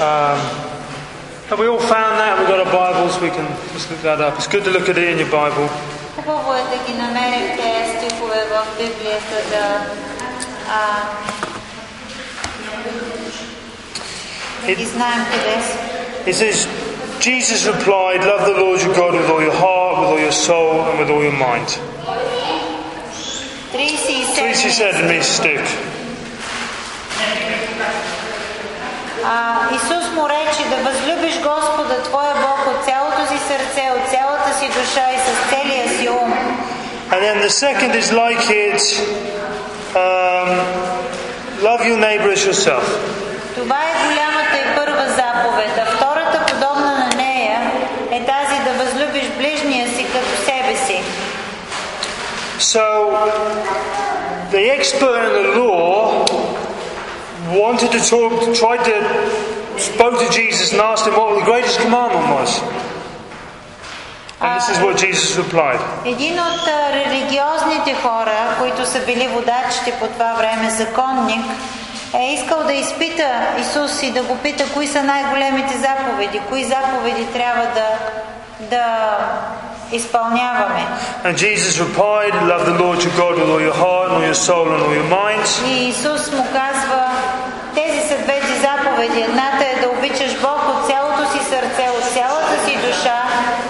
Um, have we all found that? We've got our Bibles, we can just look that up. It's good to look at it in your Bible. It, it says, Jesus replied, Love the Lord your God with all your heart, with all your soul, and with all your mind. 367 means stick. А, Исус му рече да възлюбиш Господа Твоя Бог от цялото си сърце, от цялата си душа и с целия си ум. And then the second is like it um, love your neighbor as yourself. Това е голямата и първа заповед, а втората подобна на нея е тази да възлюбиш ближния си като себе си. So, the expert in the law wanted to talk, tried to, spoke to Jesus and asked him what the greatest commandment was. And this is what Jesus replied. Един от религиозните хора, които са били водачите по това време, законник, е искал да изпита Исус и да го пита кои са най-големите заповеди, кои заповеди трябва да, да изпълняваме. And Jesus replied, Love the Lord your God with all your heart, and all your soul, and all your mind. И Исус му казва, тези са двете заповеди. Едната е да обичаш Бог от цялото си сърце, от цялата си душа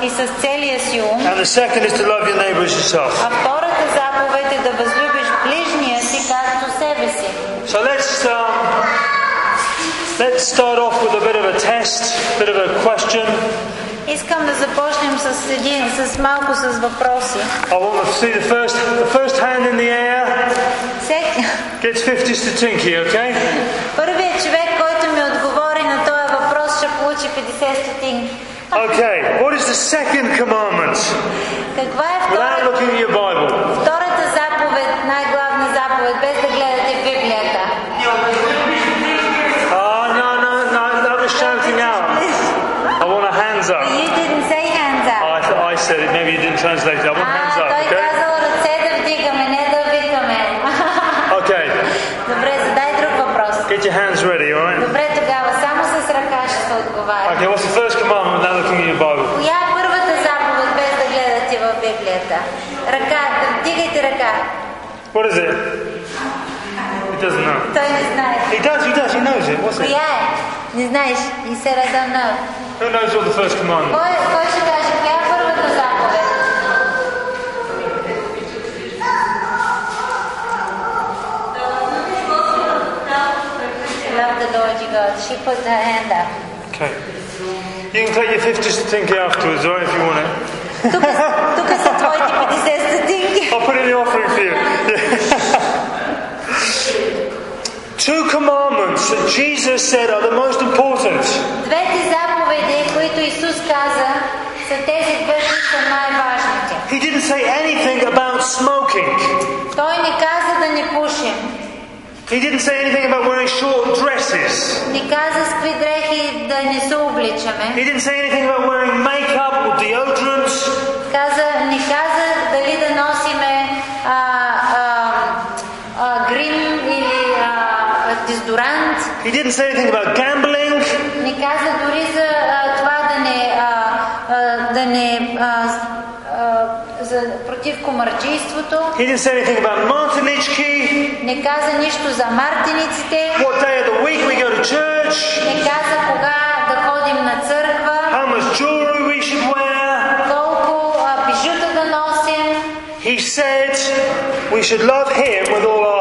и с целия си ум. And the second is to love your neighbor as yourself. А втората заповед е да възлюбиш ближния си както себе си. So let's um, let's start off with a bit of a test, bit of a question. Искам да започнем с, един, с малко с въпроси. I want to see the first the first hand in the air Всек... gets 50 стотинки, okay? Първият човек, който ми отговори на този въпрос, ще получи 50 стотинки. Okay, what is the second commandment? Каква е Without втората, looking at your Bible. втората заповед, най-главна заповед, без да гледате в Библията? Oh, no, no, no, that was shouting out. I want a hands up. You didn't say hands up. I, th- I said it, maybe you didn't translate What is it? He doesn't know. Той не знае. He does, he does, he knows it. What's it? Коя е? Не знаеш. И се I don't know. Who knows what the first commandment Кой, кой ще каже, коя е първата заповед? Love the Lord your God. She put her hand up. Okay. You can take your 50 stinky afterwards, alright, if you want it. Тук, тук са твоите 50 стотинки. I'll put it in the offering for you. Two commandments that Jesus said are the most important. Двете заповеди, които Исус каза, са тези две, които са най-важните. He didn't say anything about smoking. Той не каза да не пушим. He didn't say anything about wearing short dresses. Не каза с какви дрехи да не се обличаме. He didn't say anything about wearing makeup or deodorants. Каза, не каза а, дезодорант. He didn't say anything about gambling. Не каза дори за а, това да не, а, а, да не а, с- а, за, против комарджийството. He didn't say anything about Martinichki. Не каза нищо за мартиниците. What day of the week we go to church. Не каза кога да ходим на църква. How much jewelry we should wear. Колко а, бижута да носим. He said we should love him with all our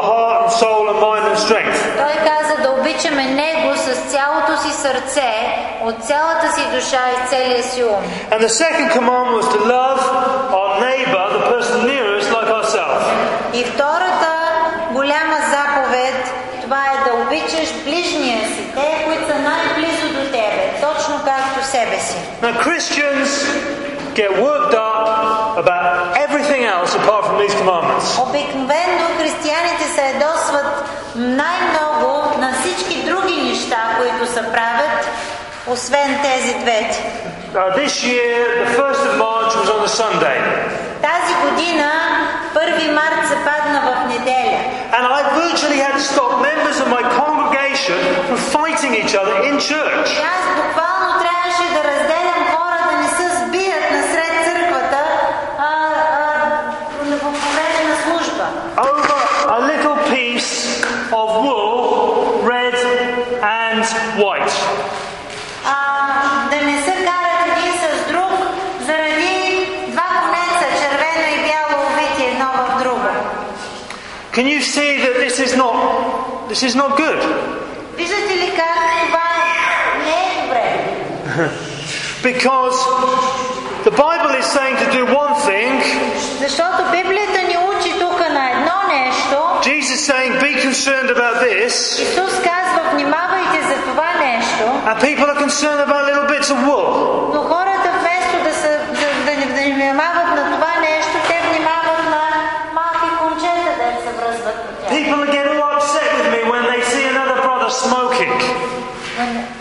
heart and soul and mind and strength. Той каза да обичаме Него с цялото си сърце, от цялата си душа и целия си ум. And the second commandment was to love our neighbour, the person near us, like ourselves. И втората голяма заповед, това е да обичаш ближния си, те, които са най-близо до тебе. си. Now, Christians get worked up about everything else apart from these commandments. Обикновено християните се ядосват най-много на всички други неща, които се правят, освен тези двете. Uh, this year, the 1st of March was on a Sunday. Тази година 1 март се падна в неделя. And I virtually had to stop members of my congregation from fighting each other in church. И аз буквално Can you see that this is not this is not good? because the Bible is saying to do one thing. Jesus is saying, be concerned about this. And people are concerned about little bits of wool.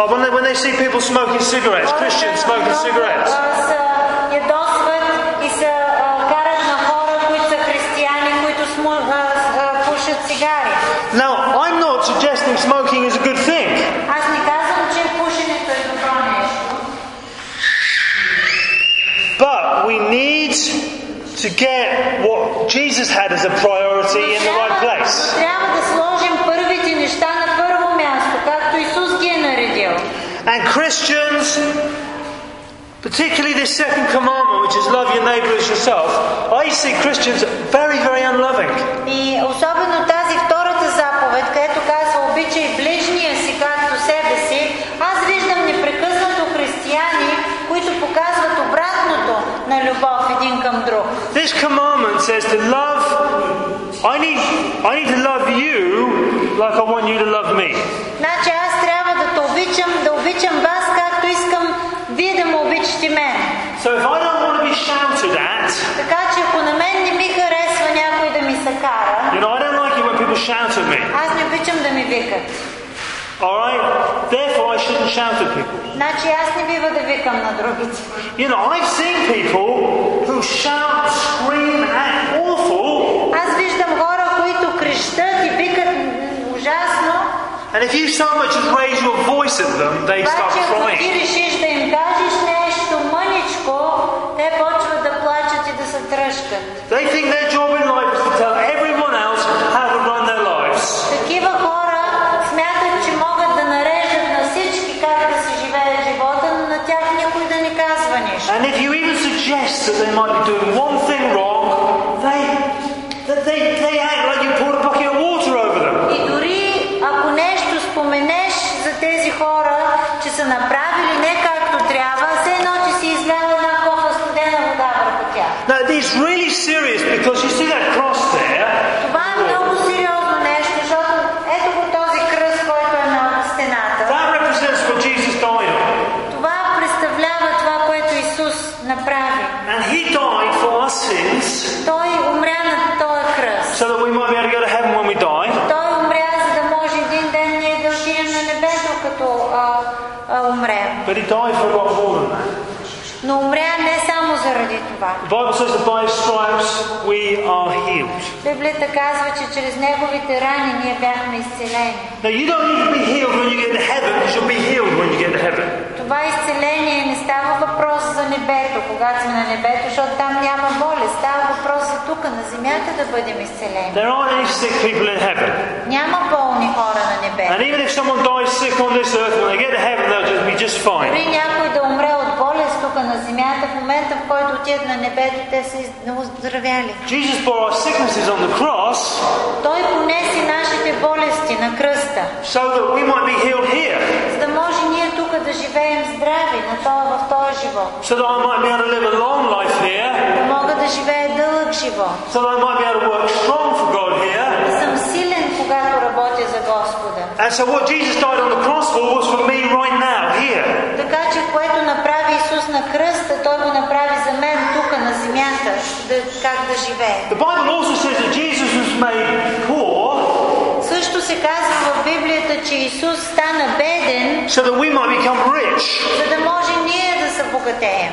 Oh, when they, when they see people smoking cigarettes, Christians smoking cigarettes. Now, I'm not suggesting smoking is a good thing. But we need to get what Jesus had as a priority in the right place. And Christians, particularly this second commandment, which is love your neighbour as yourself, I see Christians very, very unloving. И особено тази втората заповед, където казва обичай ближния си както себе си, аз виждам непрекъснато християни, които показват обратното на любов един към друг. This commandment says to love, I need, I need to love you like I want you to love me. Значи Така че ако на мен не ми харесва някой да ми се кара, you know, I don't like it when people shout at me. аз не обичам да ми викат. Alright? Therefore, I shouldn't shout at people. Значи аз не бива да викам на другите. You know, I've seen people who shout, scream, act awful, Аз виждам хора, които крещат и викат м, ужасно, and if you so much as raise your voice at them, they start обаче ако ти crying. решиш да им кажеш нещо мъничко, те почват тръщат. They think their job in life is to tell everyone else how to run their lives. Такива хора смятат, че могат да нареждат на всички как да си живее живота, но на тях никой да не казва нищо. And if you even suggest that they might be doing one thing because you see that cross there. Това е много сериозно нещо, защото ето го този кръст, който е на стената. That represents what Jesus died on. Това представлява това, което Исус направи. And he died for our sins Той умря на този кръст. so that we might be able to go to heaven when we die. Той умря, за да може един ден ние да отидем на небето, като а, а, умрем. But he died for a lot more than that. Но умря не само Заради това. The Bible says that by his stripes we are healed. Библията казва, че чрез неговите рани ние бяхме изцелени. Now, you don't need to be healed when you get to heaven because you'll be healed when you get to heaven. Това изцеление не става въпрос за небето, когато сме на небето, защото там няма болест. Става въпрос за тук, на земята да бъдем изцелени. There aren't any sick people in heaven. Няма болни хора на небето. And even if someone dies sick on this earth, when they get to heaven, they'll just be just fine. Дори някой да умре от болест тук на земята, в момента в който отидат на небето, те са из- оздравяли. Jesus bore our sicknesses on the cross Той понеси нашите болести на кръста, so that we might be healed here. за да може ние тук да живеем здрави на това, в този живот. So that I might be able to live a long life here. Да мога да живея дълъг живот. So that I might be able to work strong for God here. Да съм силен, когато работя за Господа. And so what Jesus died on the cross for was for me right now, here. което направи Исус на кръста, Той го направи за мен тук на земята, да, как да живее. The Bible also says that Jesus was made poor. Също се казва в Библията, че Исус стана беден, so that we might become rich. за да може ние да се богатеем.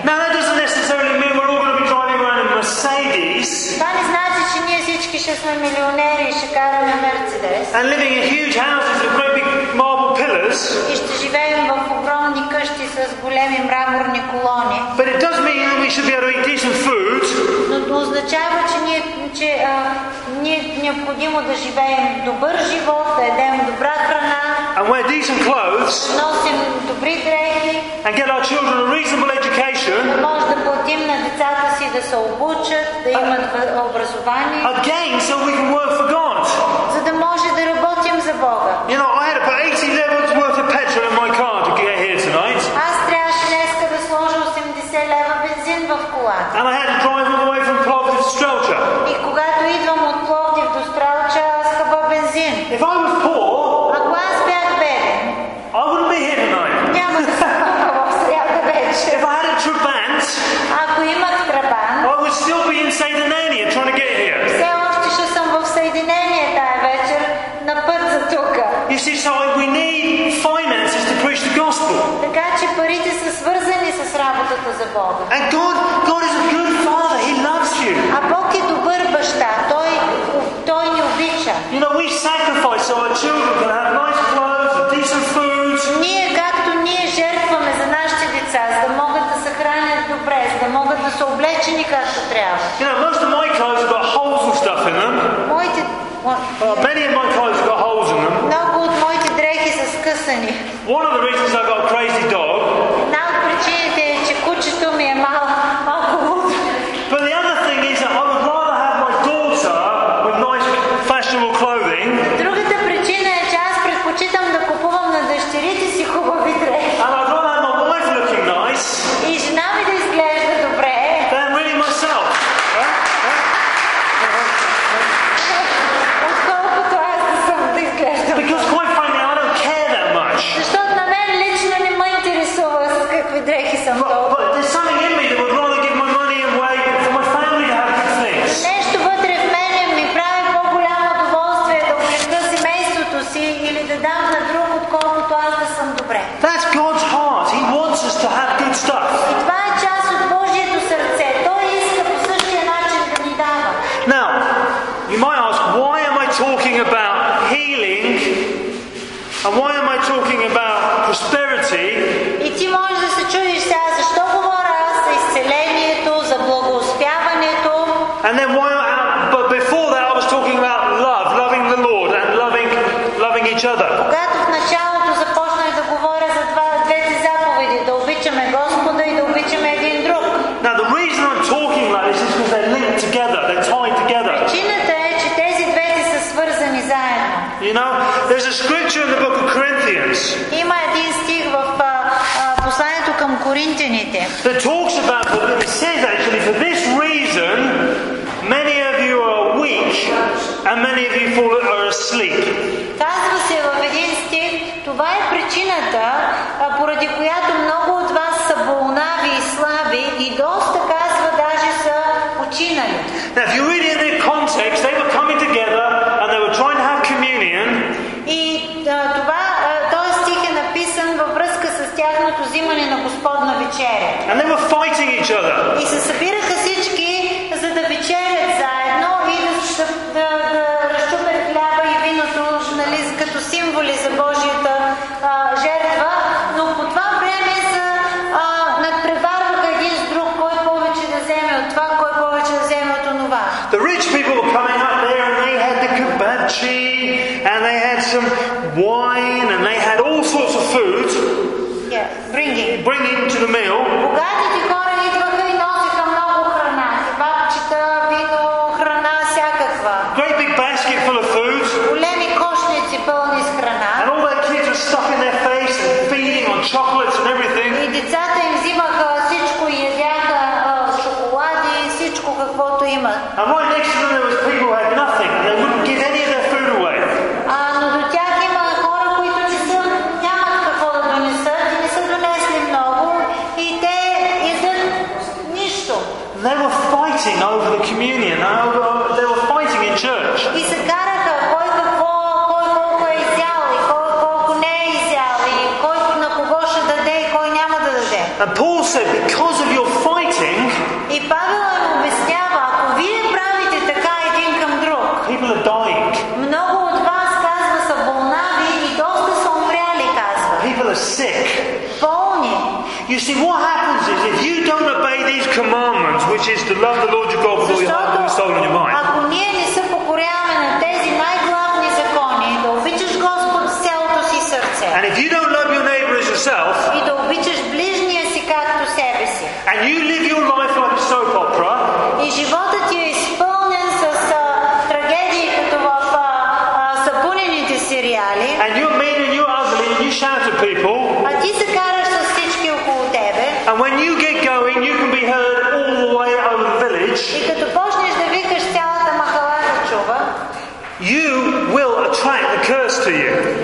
Това не значи, че ние всички ще сме милионери и ще караме Мерцедес. And living in huge houses with great big marble pillars, и ще живеем в огромни къщи с големи мраморни колони. but it does mean that we should be able to eat decent food Но означава, че ние, че, а, ние е необходимо да живеем добър живот, да едем добра храна, and wear decent clothes носим добри дрехи, and get our children a reasonable education да може да платим на децата си да се обучат, да имат в- образование, again so we can work for God. за да може да работим за Бога. You know, I had to put If I was poor, Ако аз бях беден, I wouldn't be here tonight. няма да съм тук в сряда вечер. If I had a Trabant, Ако имах трабан, I would still be in Satanania trying to get here. все още ще съм в Съединение тая вечер на път за тук. You see, so we need finances to preach the gospel. Така че парите са свързани с работата за Бога. And God, God is a good father. He loves you. А Бог е so our children can have nice clothes and decent food. Ние, както ние жертваме за нашите деца, за да могат да се хранят добре, за да могат да са облечени както трябва. You know, most of my clothes have got holes and stuff in them. Моите, мо- Uh, many of my clothes have got holes in them. много от моите дрехи са скъсани. One of the reasons I got a crazy dog, and then why am I, but before that I was talking about love, loving the Lord and loving loving each other. когато в началото започнах да говоря за два, двете заповеди, да обичаме Господа и да обичаме един друг. Now the reason I'm talking like this is because they're linked together, they're tied together. Причината е, че тези двете са свързани заедно. You know, there's a scripture in the book of Corinthians Има един стих в а, а, посланието към Коринтяните, that talks about, and many of you fall, are asleep. Казва се в един стих, това е причината, поради която много от вас са болнави и слаби и доста казва даже са починали. Now, if you read it in the context, they had some wine and they had all sorts of food Yeah, bringing. bringing to the meal. Богатите хора идваха и носиха много храна. Кебабчета, вино, храна всякаква. Great big basket full of food. Големи кошници пълни с храна. And all their kids were stuffing their face and feeding on chocolates and everything. И децата им взимаха всичко и ядяха а, шоколади и всичко каквото имат. And right next to them there was people yourself, и да обичаш ближния си както себе си, and you live your life like a soap opera, и животът ти е изпълнен с а, трагедии, като в а, а, сапунените сериали, and you're mean and you're ugly and you shout at people, а ти се караш с всички около тебе, and when you get going, you can be heard all the way over the village, и като почнеш да викаш цялата махала да чува, you will attract the curse to you.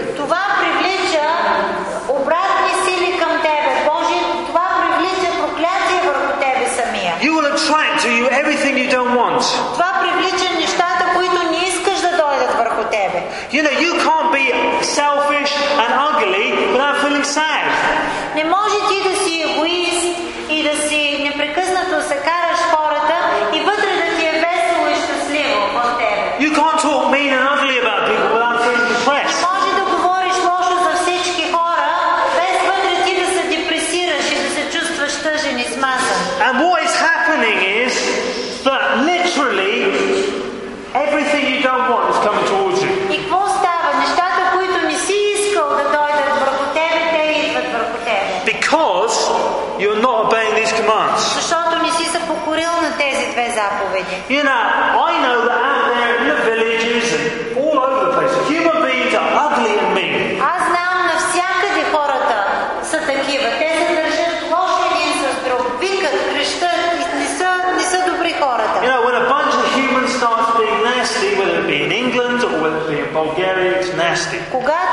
You know, I know that out there in the villages and all over the place, human beings are ugly and mean. Аз знам навсякъде хората са такива. Те се държат лошо един с друг. Викат, крещат и не са, не са добри You хората. know, when a bunch of humans starts being nasty, whether it be in England or whether it be in Bulgaria, it's nasty. Когато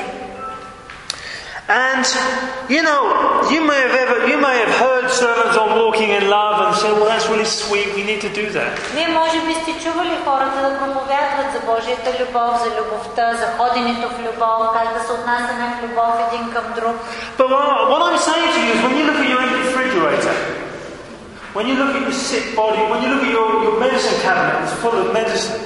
And you know, you may have ever, you may have heard sermons on walking in love and said, "Well, that's really sweet. We need to do that." Вие може би сте чували хората да проповядват за Божията любов, за любовта, за ходенето в любов, как да се отнасяме в любов един към друг. But what what I'm saying to you is, when you look at your empty refrigerator, when you look at your sick body, when you look at your, your medicine cabinet, it's full of medicine.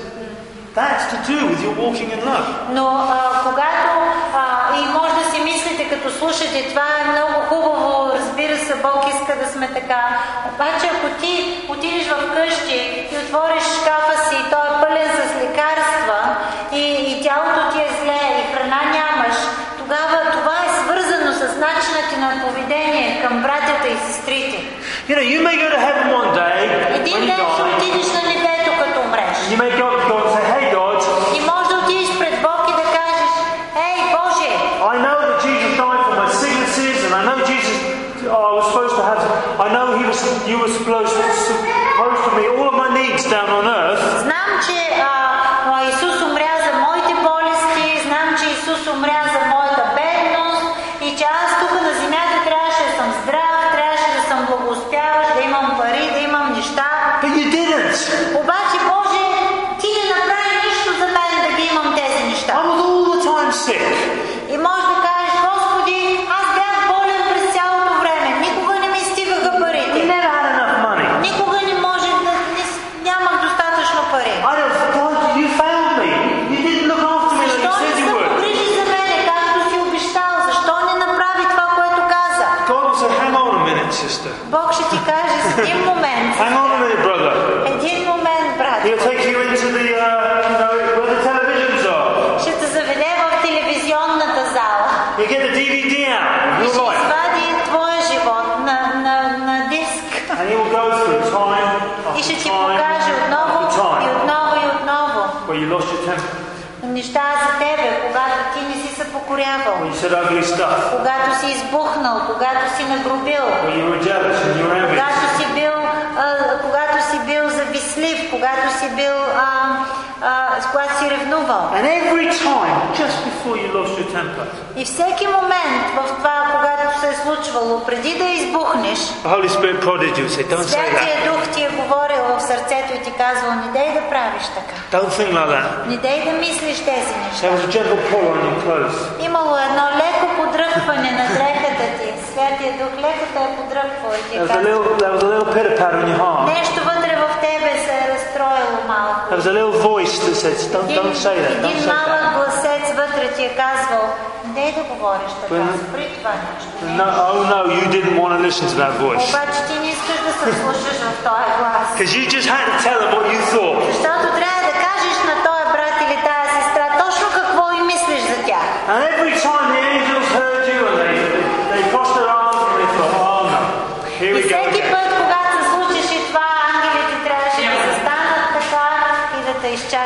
That's to do with your walking in love. Но а, когато а, и може да си мислите, като слушате, това е много хубаво, разбира се, Бог иска да сме така. Обаче ако ти отидеш в къщи и отвориш шкафа си и той е пълен с лекарства и, и тялото ти е зле и храна нямаш, тогава това е свързано с начина ти на поведение към братята и сестрите. You know, you may go to heaven one day Един ден ще отидеш на said ugly stuff, когато си избухнал, когато си нагрубил, when you were jealous and you were envious. когато си бил, а, когато си бил завистлив, когато си бил, а, а, с когато си ревнувал. And every time, just before you lost your temper, И всеки момент в това, когато се е случвало, преди да избухнеш, the Holy Spirit prodded you and said, Don't say Святия that. Дух ти е говорил в сърцето и ти казвал, не дей да правиш така. Don't think like that. Не дей да мислиш тези неща. There was a gentle pull on your clothes. Имало едно леко подръпване на дрехата ти. Святия Дух леко те е подръпвал и ти е in your heart. нещо вътре в тебе се е разстроило малко. There was a little voice that said, Don't, don't say that. Don't say that. гласец вътре ти е казвал, не да говориш така, спри това нещо. Не. No, oh no, you didn't want to listen to that voice. Обаче ти не искаш да се слушаш в този глас. Because you just had to tell them what you thought. Защото трябва да кажеш на този брат или тая сестра точно какво и мислиш за тях. And every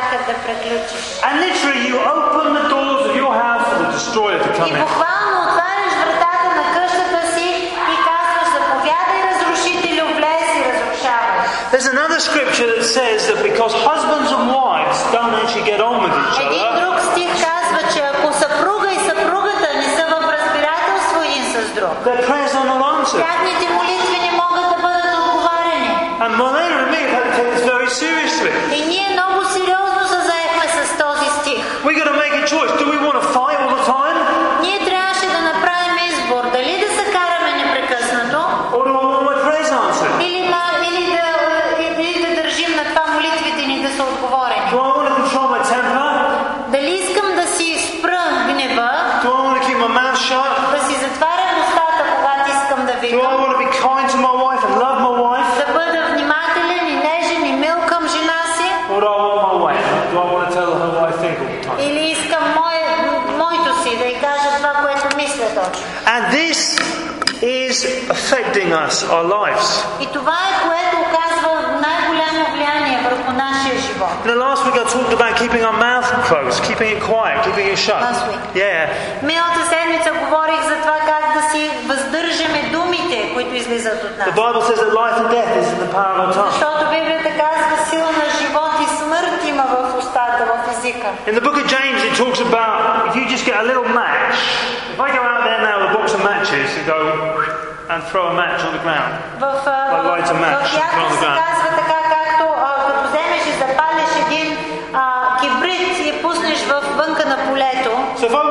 да приключиш. And literally you open the doors of your house for the destroyer to И come in. буквално отваряш вратата на къщата си и казваш, заповядай разрушителю, влез и разрушавай. There's another scripture that says that because husbands and wives don't actually get on with each Един other, друг стих казва, че ако съпруга и съпругата не са в разбирателство един с друг, their prayers are not answered. тяхните молитви не могат да бъдат отговаряни. And Marlena and me have had to take this very seriously. И ние много we got to make a choice. Do we want to fight all the time? това, което мисля точно. And this is affecting us, our lives. И това е което оказва най-голямо влияние върху нашия живот. You know, last week I talked about keeping our mouth closed, keeping it quiet, keeping it shut. Last week. Yeah. Миналата седмица говорих за това как да си въздържаме думите, които излизат от нас. The Bible says that life and death is in the power of our tongue. Защото Библията казва сила на живот и смърт има в устата, в езика. In the book of James, it talks about if you just get a little match. If I go out there now with a box of matches and go and throw a match on the ground, В, а, Like light a match в Яков from the се ground. казва така, както а, като вземеш и запалиш един а, кибрид и я пуснеш в вънка на полето. so if I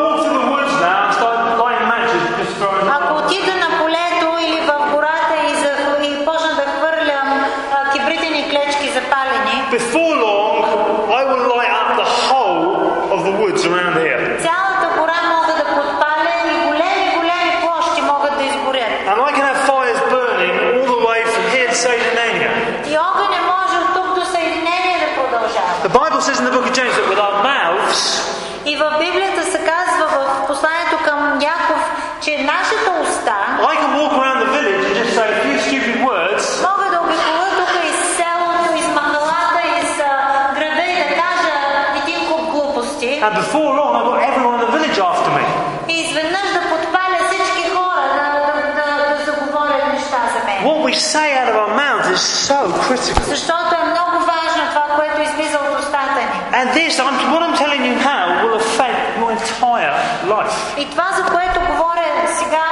and before long, I've got everyone in the village after me. И изведнъж да подпаля всички хора, да, да, да, да заговорят неща за мен. What we say out of our mouths is so critical. Защото е много важно това, което излиза от устата ни. And this, I'm, what I'm telling you now, will affect your entire life. И това, за което говоря сега,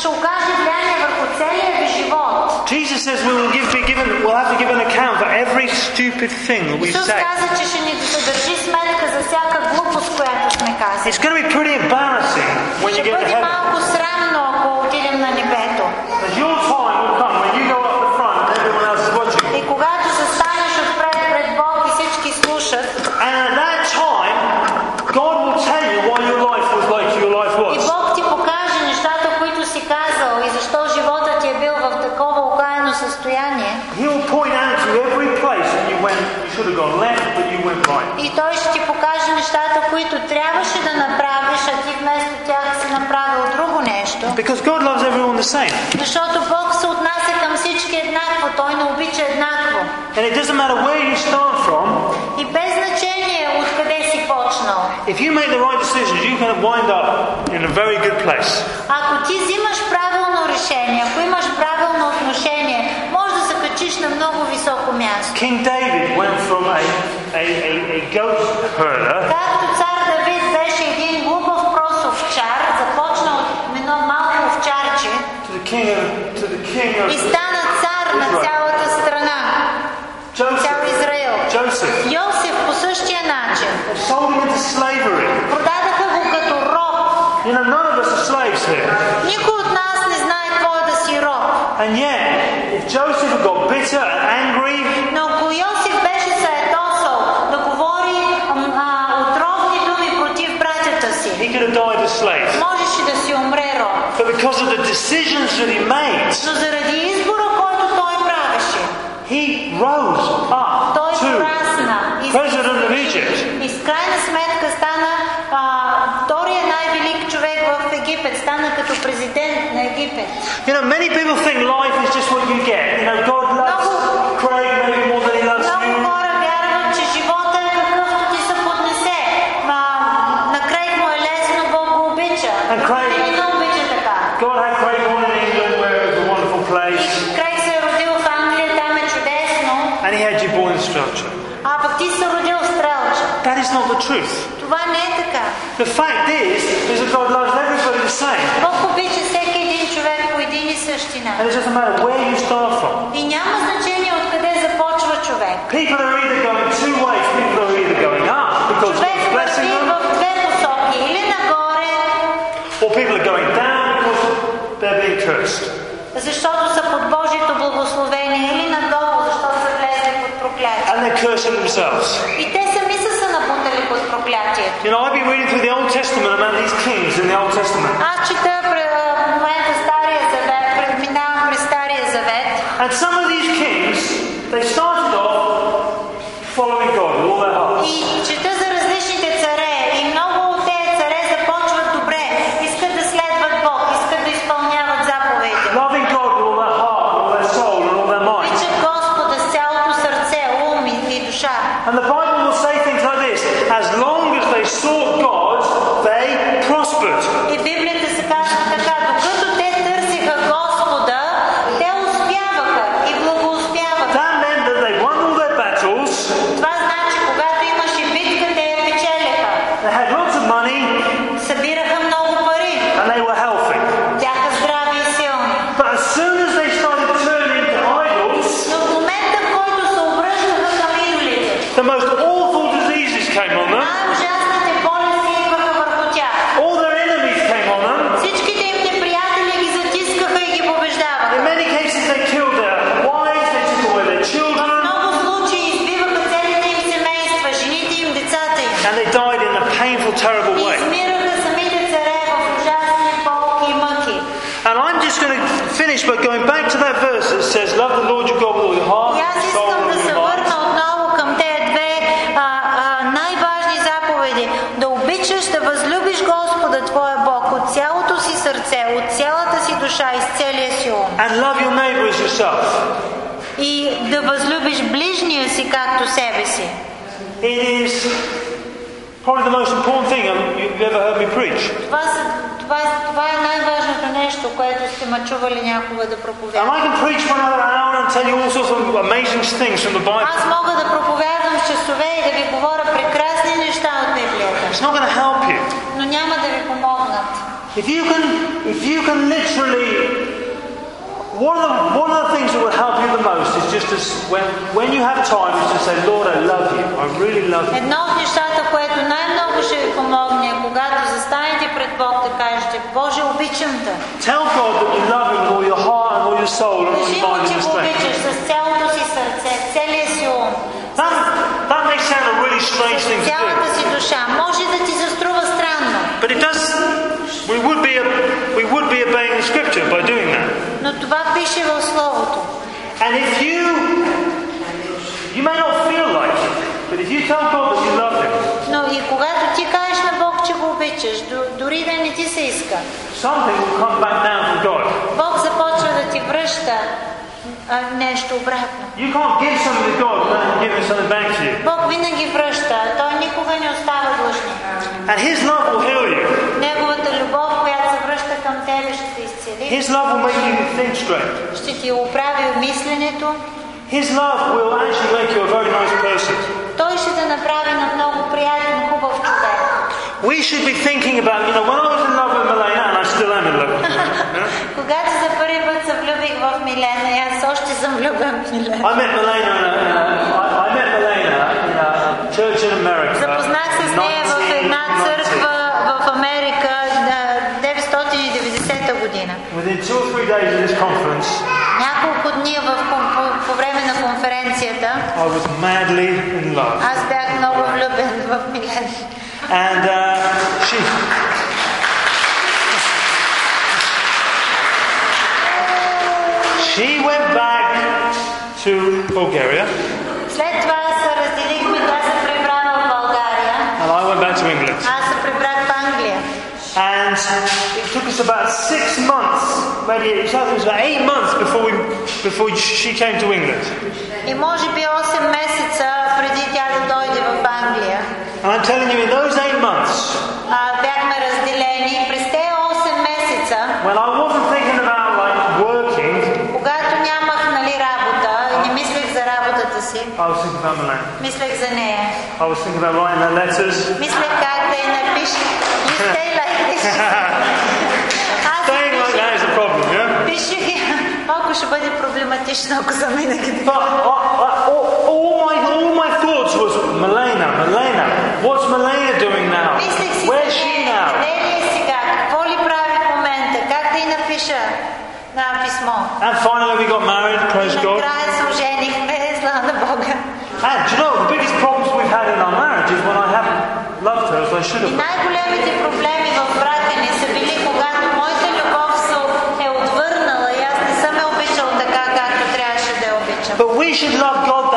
ще окаже влияние върху целия ви живот. Jesus says we will give, be given, we'll have to give an account for every stupid thing that we Исус say. каза, че ще ни се държи сметка за всяка глупост, която сме казали. It's going to be pretty embarrassing when you Ще get to бъде heaven. Трябваше да направиш, а ти вместо тях си направил друго нещо. Because God loves everyone the same. Защото Бог се отнася към всички еднакво, Той не обича еднакво. And it doesn't matter where you start from, И без значение make the right decisions, you can wind up in a very good place. Ако ти взимаш правилно решение, ако имаш правилно отношение, може да се качиш на много високо място. King David went from a, a, a, a goat herder Както цар Давид беше един глупав прос овчар, започна от едно малко овчарче to the king of, to the king и стана цар на цялата страна, цял. Joseph. Йосиф по същия начин. Продадаха го като роб. Никой от нас не знае какво е да си роб. And yet, if Joseph had got bitter because of the decisions that he made, Но заради избора, който той правеше, he rose up той to порасна и, president of Egypt. и с крайна сметка стана а, втория най-велик човек в Египет, стана като президент на Египет. You know, many people think life is just what you get. You know, God loves Craig maybe more than Стрелча. That is not the truth. Това не е така. The fact is, is that God loves everybody the same. Бог обича всеки един човек по един и същи And начин. it doesn't matter where you start from. И няма значение откъде започва човек. People are either going two ways. People are either going up because Човек God's blessing върви them, в две посоки. Или нагоре, or people are going down because they're being cursed. защото са под Божието благословение, или надолу, защото са влезли под проклятие. And they're cursing themselves. И те You know, I've been reading through the Old Testament about these kings in the Old Testament. Аз чета пре- в момента Стария завет, преминавам през Стария завет. And some of these kings, they started сърце, от цялата си душа и с целия си ум. And love your neighbour as yourself. И да възлюбиш ближния си както себе си. It is probably the most important thing you've ever heard me preach. Това, е- това е най-важното нещо, което сте ме чували някога да And проповядвам. I can preach for another hour and tell you all sorts of amazing things from the Bible. Аз мога да проповядвам с часове и да ви говоря прекрасни неща от Библията, It's not going to help you. но няма да ви помогнат. If you can, if you can literally, one of, the, one of the things that will help you the most is just as when, when you have time, is to say, Lord, I love you. I really love you. Едно от нещата, което най-много ще ви помогне, е когато застанете пред Бог да кажете, Боже, обичам те. Tell God that you love Him with all your heart and all your soul and all Кажи your му, mind че and го strength. обичаш с цялото си сърце, целия си ум, That, that may sound a really strange thing to do, цялата си душа. Може We would be we would be obeying the Scripture by doing that. но това пише в Словото. And if you you may not feel like it, but if you tell God that you love Him, Но и когато ти кажеш на Бог, че го обичаш, д- дори да не ти се иска, something will come back down from God. Бог започва да ти връща а, нещо обратно. You can't give something to God without Him giving something back to you. Бог винаги връща, а Той никога не остава длъжник. And His love will heal you. към тебе, ще те изцели. His love will make you think straight. Ще ти оправи мисленето. His love will actually make you a very nice person. Той ще те направи на много приятен, хубав човек. We should be thinking about, you know, when I was in love with Milena, and I still am in love with Milena, Когато за първи път се влюбих в Милена, и аз още съм влюбен в Милена. I met Milena in a, in a I, I met Milena in a church in America. Запознах се с нея в една 1990. църква в Америка days of this conference, Няколко дни в, кон- по, по време на конференцията I was madly in love. аз бях много влюбен в Милена. And uh, she, she went back to Bulgaria, След това се разделихме, тя се прибра в България, and I went back to England. аз се прибрах в Англия. And it took us about six months, maybe it was it was about eight months before we, before she came to England. И може би 8 месеца преди тя да дойде в Англия, And I'm telling you, in those eight months, а, бяхме разделени. През тези 8 месеца, when I wasn't thinking about like working, когато нямах нали, работа и не мислех за работата си, I was thinking about Milan. мислех за нея. I was thinking about writing her letters. Мислех как да я напиша. You stay like this. ще бъде проблематично, ако са винаги. All my, all my thoughts was Milena, Milena. What's Milena doing now? Where is she now? And finally we got married, praise God. Накрая се. And you know, the biggest problems we've had in our marriage is when I haven't loved her as I should have. И But we should love God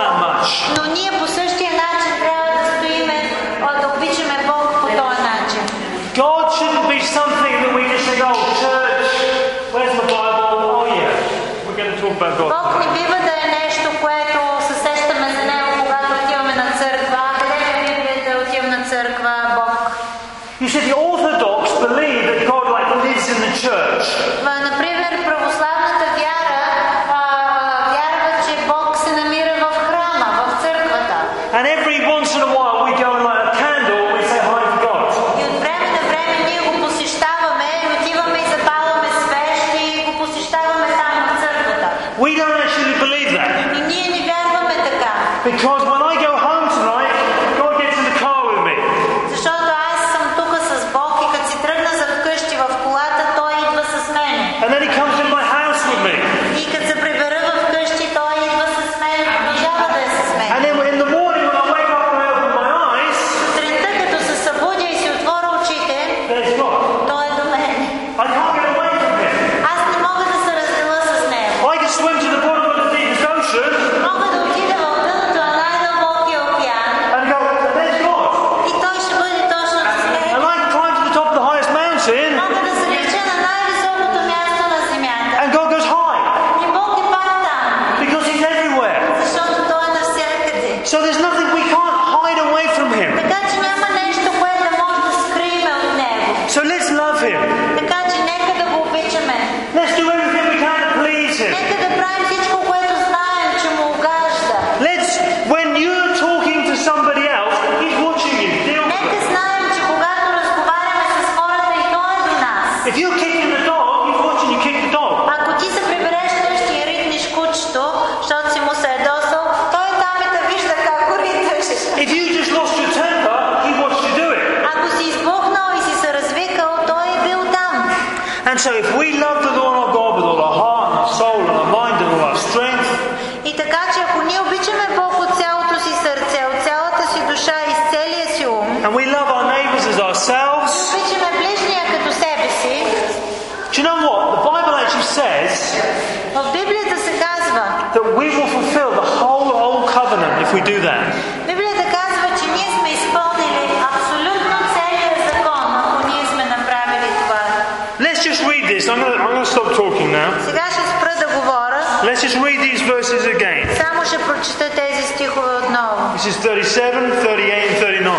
is 37, 38, and 39.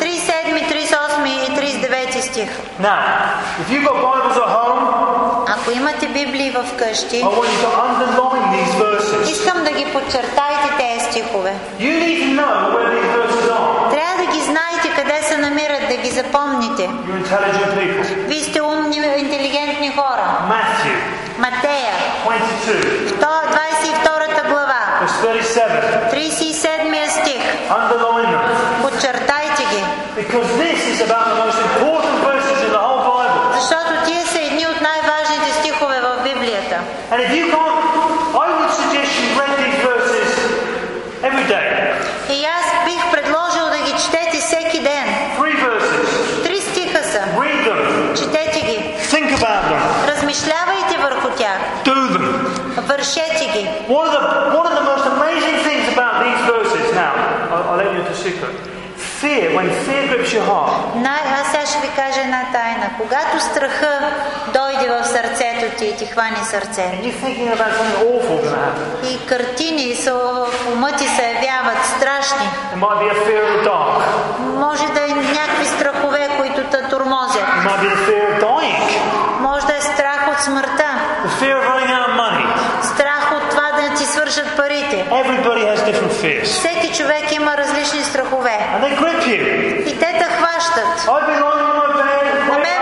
37, 38 и стих. Now, if you've got Bibles at home, Ако имате Библии в къщи, I want you to underline these verses. искам да ги подчертайте тези стихове. You need to know where these verses are. Трябва да ги знаете къде се намират, да ги запомните. You're intelligent people. Вие сте умни, интелигентни хора. Matthew Матея, 22, то- 22 глава, verse 37. 37 стих. Underline them. Подчертайте ги, Because this is about the most important verses in the whole Bible. защото тие са едни от най-важните стихове в Библията. And if you böyle. Аз сега ще ви кажа една тайна. Когато страха дойде в сърцето ти и ти хвани сърце. И картини са, в ума ти се явяват страшни. Може да е някакви страхове, които те турмозят. Свършат парите. Everybody has different fears. Всеки човек има различни страхове And they grip you. и те те хващат. My bed, На мен,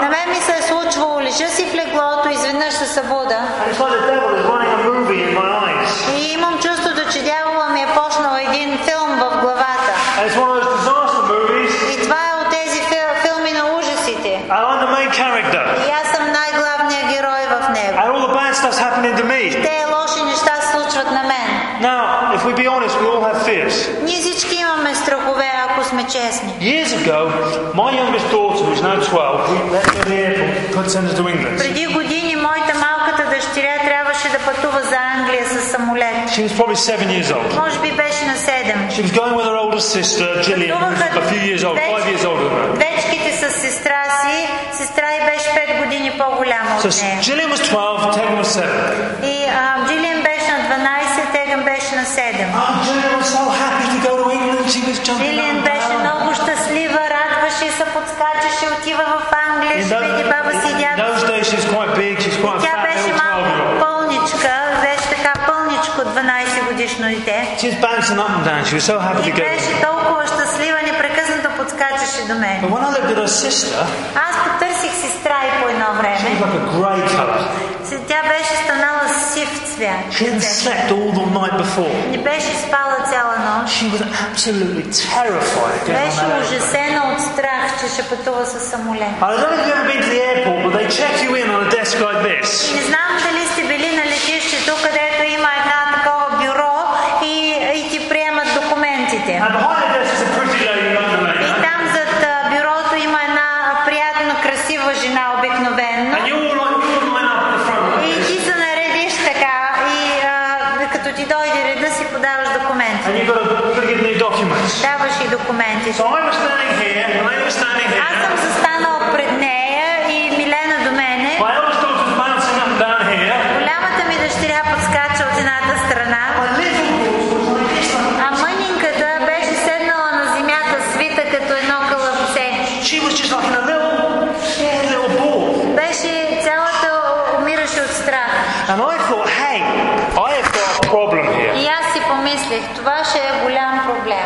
на мен ми се е случвало, лежа си в леглото, изведнъж се събуда and it's like the devil is running a movie in my eyes. и имам чувството, че дявола ми е почнал един филм в главата. And it's one of those disaster movies, И това е от тези фил, филми на ужасите. and I'm the main character. И аз And all the bad stuff's happening to me. Те лоши неща се случват на мен. Now, if we be honest, we all have fears. Ние всички имаме страхове, ако сме честни. Years ago, my youngest daughter, who's now 12, we let her to the airport, put send her to England. Преди години моята малката дъщеря трябваше да пътува за Англия с самолет. She was probably seven years old. Може би беше на 7. She was going with her older sister, Gillian, who's a few years old, five years older than her. години по-голяма от нея. Jillian 12, И Джилиан беше на 12, Теган беше на 7. Джилиан беше много щастлива, радваше се, подскачаше, отива в Англия, ще види баба си дядо. Тя беше малко пълничка, беше така пълничко 12 годишно дете. She И беше толкова щастлива, непрекъснато подскачаше до мен. But when I looked at her sister, Аз потърсих сестра и по едно she време. was like a grey colour. Тя беше станала сив цвят. She hadn't slept all the night before. Не беше спала цяла нощ. She was absolutely terrified Беше ужасена от страх, че ще пътува с самолет. I don't know if you've ever been to the airport, but they check you in on a desk like this. Не знам дали сте били на летището, където има една такова бюро и, и ти приемат документите. And behind the desk is a pretty lady, young И lady. там зад а, бюрото има една приятно красива жена обикновенно. And you all like you all line up at the front like И this. ти се наредиш така и а, като ти дойде реда си подаваш документи. And you've got to, you've got to give them your documents. Даваш и документи. So I was standing here, and they were standing Аз съм here. застанала пред нея и Милена до мене. Голямата ми дъщеря подскача от едната страна, а мънинката беше седнала на земята, свита като едно кълъпце. Беше цялата умираше от страх. And I thought, hey, I have got a problem here. И аз си помислих, това ще е голям проблем.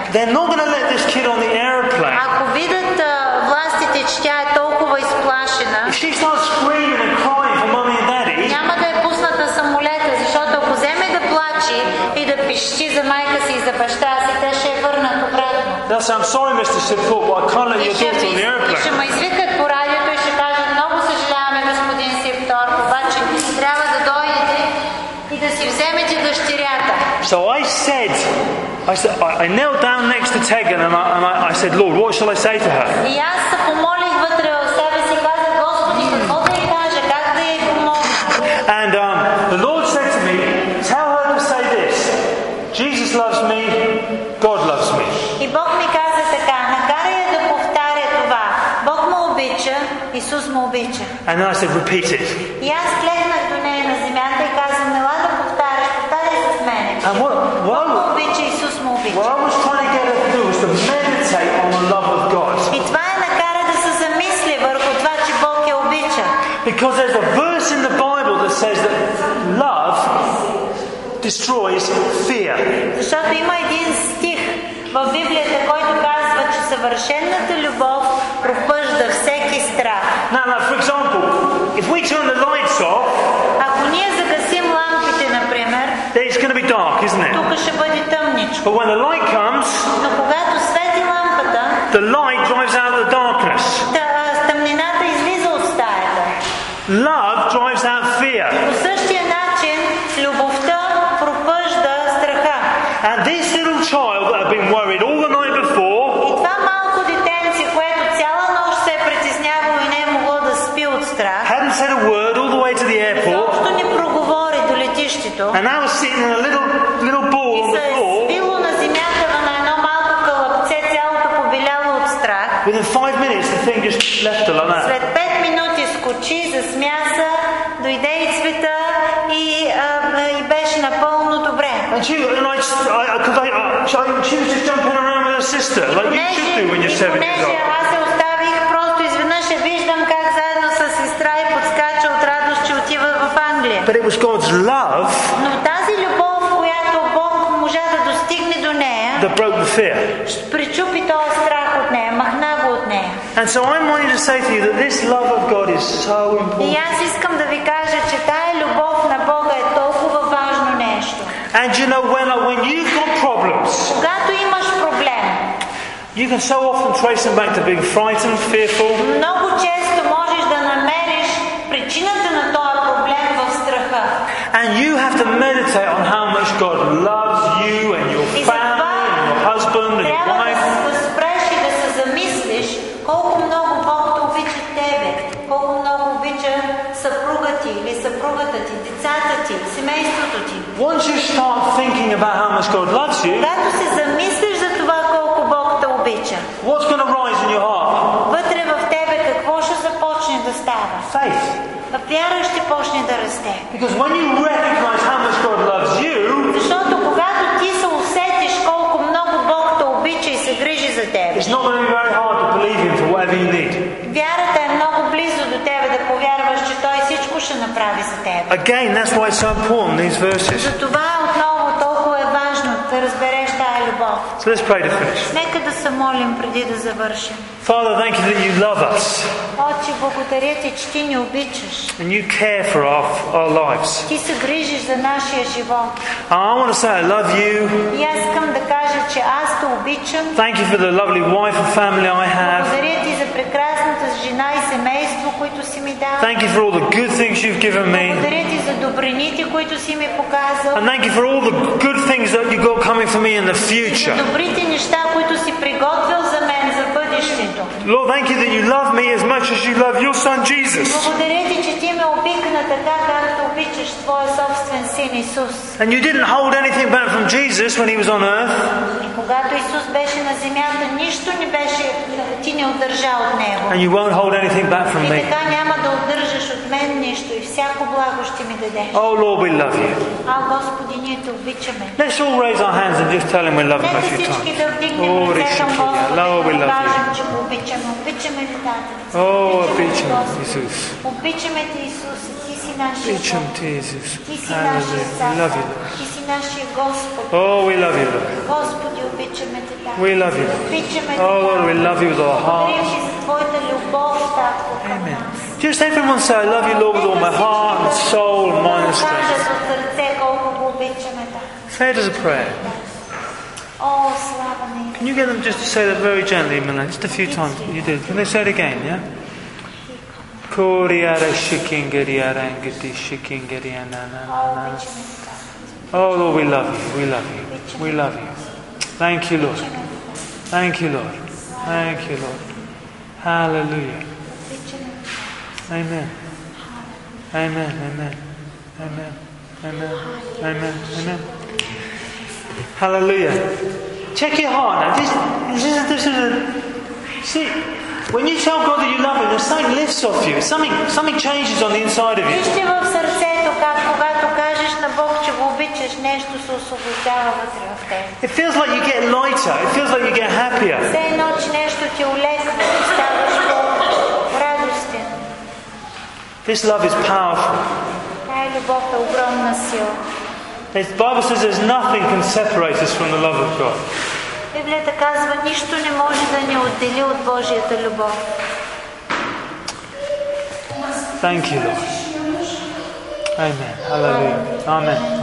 say, I'm sorry, Mr. Sipthorpe, but I can't let И your ще, daughter on the ви- и airplane. ще ме извикат по радиото и ще кажат, много съжаляваме, господин Сипторг, обаче трябва да дойдете и да си вземете дъщерята. So I said, I, said, I, I knelt down next to Tegan and, I, and I, I said, Lord, what shall I say to her? И аз се помолих And then I said, repeat it. And what, what, what I was trying to get her to do was to meditate on the love of God. Because there's a verse in the Bible that says that love destroys fear. Защото има един стих в Библията, който казва, че съвършенната любов пропъжда всеки страх. Now, now, for example, if we turn the lights off, Ако ние загасим лампите, например, then it's going to be dark, isn't it? тук ще бъде тъмничко. But when the light comes, Но когато свети лампата, the light drives out the darkness. та- а, тъмнината излиза от стаята. Love drives out fear. По същия начин любовта пропъжда страха. And this little child that had been worried all and now was sitting in a little little ball on the е floor. Within five minutes, the thing just left her like that. След 5 минути скочи, засмя се, дойде и цвета и, а, и беше напълно добре. And she, and I, just- I, I, 'cause I, I, she- was just jumping around with her sister, like you should do when you're seven years понеже old. аз се оставих, просто изведнъж я виждам как заедно с сестра и подскача от радост, че отива в Англия. But it was God's love And so I'm wanting to say to you that this love of God is so И important. аз искам да ви кажа, че тая любов на Бога е толкова важно нещо. And you know, when, when you've got problems, Когато имаш проблем, you can so often trace them back to being frightened, fearful, много често можеш да намериш причината на този проблем в страха. and you have to meditate on how much God loves you and your И family Start thinking about how much God loves you, Когато се замислиш за това колко Бог те обича, what's going to rise in your heart? вътре в тебе какво ще започне да става? Faith. Вяра ще почне да расте. Because when you recognize how much God loves you, Защото когато ти се усетиш колко много Бог те обича и се грижи за тебе, it's not going to be very hard to believe Him for whatever you need. вярата е много близо до тебе да повярваш, че Той всичко ще направи за тебе. Again, that's why it's so important, these verses. Затова Let's pray to finish. Нека да се молим преди да завършим. Father, thank you that you love us Отче, благодаря ти, че ти ни обичаш. and you care for our, our lives. Ти се грижиш за нашия живот. I want to say I love you. И аз искам да кажа, че аз те обичам. Thank you for the lovely wife and family I have. Благодаря ти за прекрасната жена и семейство, които си ми дал. Thank you for all the good things you've given me. Благодаря ти за добрините, които си ми показал. And thank you for all the good things that you've got coming for me in the future. Добрите неща, които си приготвил за мен за бъдещето. Lord, thank you that you love me as much as you love your son Jesus. And you didn't hold anything back from Jesus when he was on earth. And you won't hold anything back from me така няма да удържаш от мен нищо и всяко благо ще ми дадеш. Oh Lord, we love you. А, Господи, ние те обичаме. Let's all raise our hands and just tell him we love him a Нека few всички times. да вдигнем Oh, ръце към Ришики, Господа Lord, we и да love you. кажем, че го обичаме. Обичаме ли Тата? Oh, Обичаме те, обичам, Господи. Исус. Обичаме те, Исус. Ти си нашия Обичам Бог. те, Исус. Ти си нашия Hallelujah. We love you, Цар. Lord. Ти си нашия Господ. Oh, we love you, Lord. Господи, обичаме те, Тата. We love you, Lord. Обичаме те, Oh, Lord, we Тата. love you with our Благодарим hearts. ти за Твоята любов, Татко, към Amen. нас. Just everyone say, I love you, Lord, with all my heart and soul and mind and strength. Say it as a prayer. Can you get them just to say that very gently, Milan? Just a few times. You did. Can they say it again, yeah? Oh Lord, we love you, we love you, we love you. Thank you, Lord. Thank you, Lord. Thank you, Lord. Hallelujah. Обичаме те. Amen. Amen. Amen. Amen. Amen. Amen. Amen. Hallelujah. Check your heart now. This, this is this is a see. When you tell God that you love Him, there's something lifts off you. Something something changes on the inside of you. Вижте в сърцето как когато кажеш на Бог, че го обичаш, нещо се освобождава вътре в теб. It feels like you get lighter. It feels like you get happier. Все едно, че нещо ти олеква и ставаш This love is powerful. Тая любов е огромна сила. The Bible says there's nothing can separate us from the love of God. Библията казва, нищо не може да ни отдели от Божията любов. Thank you, Lord. Amen. Hallelujah. Amen. Amen.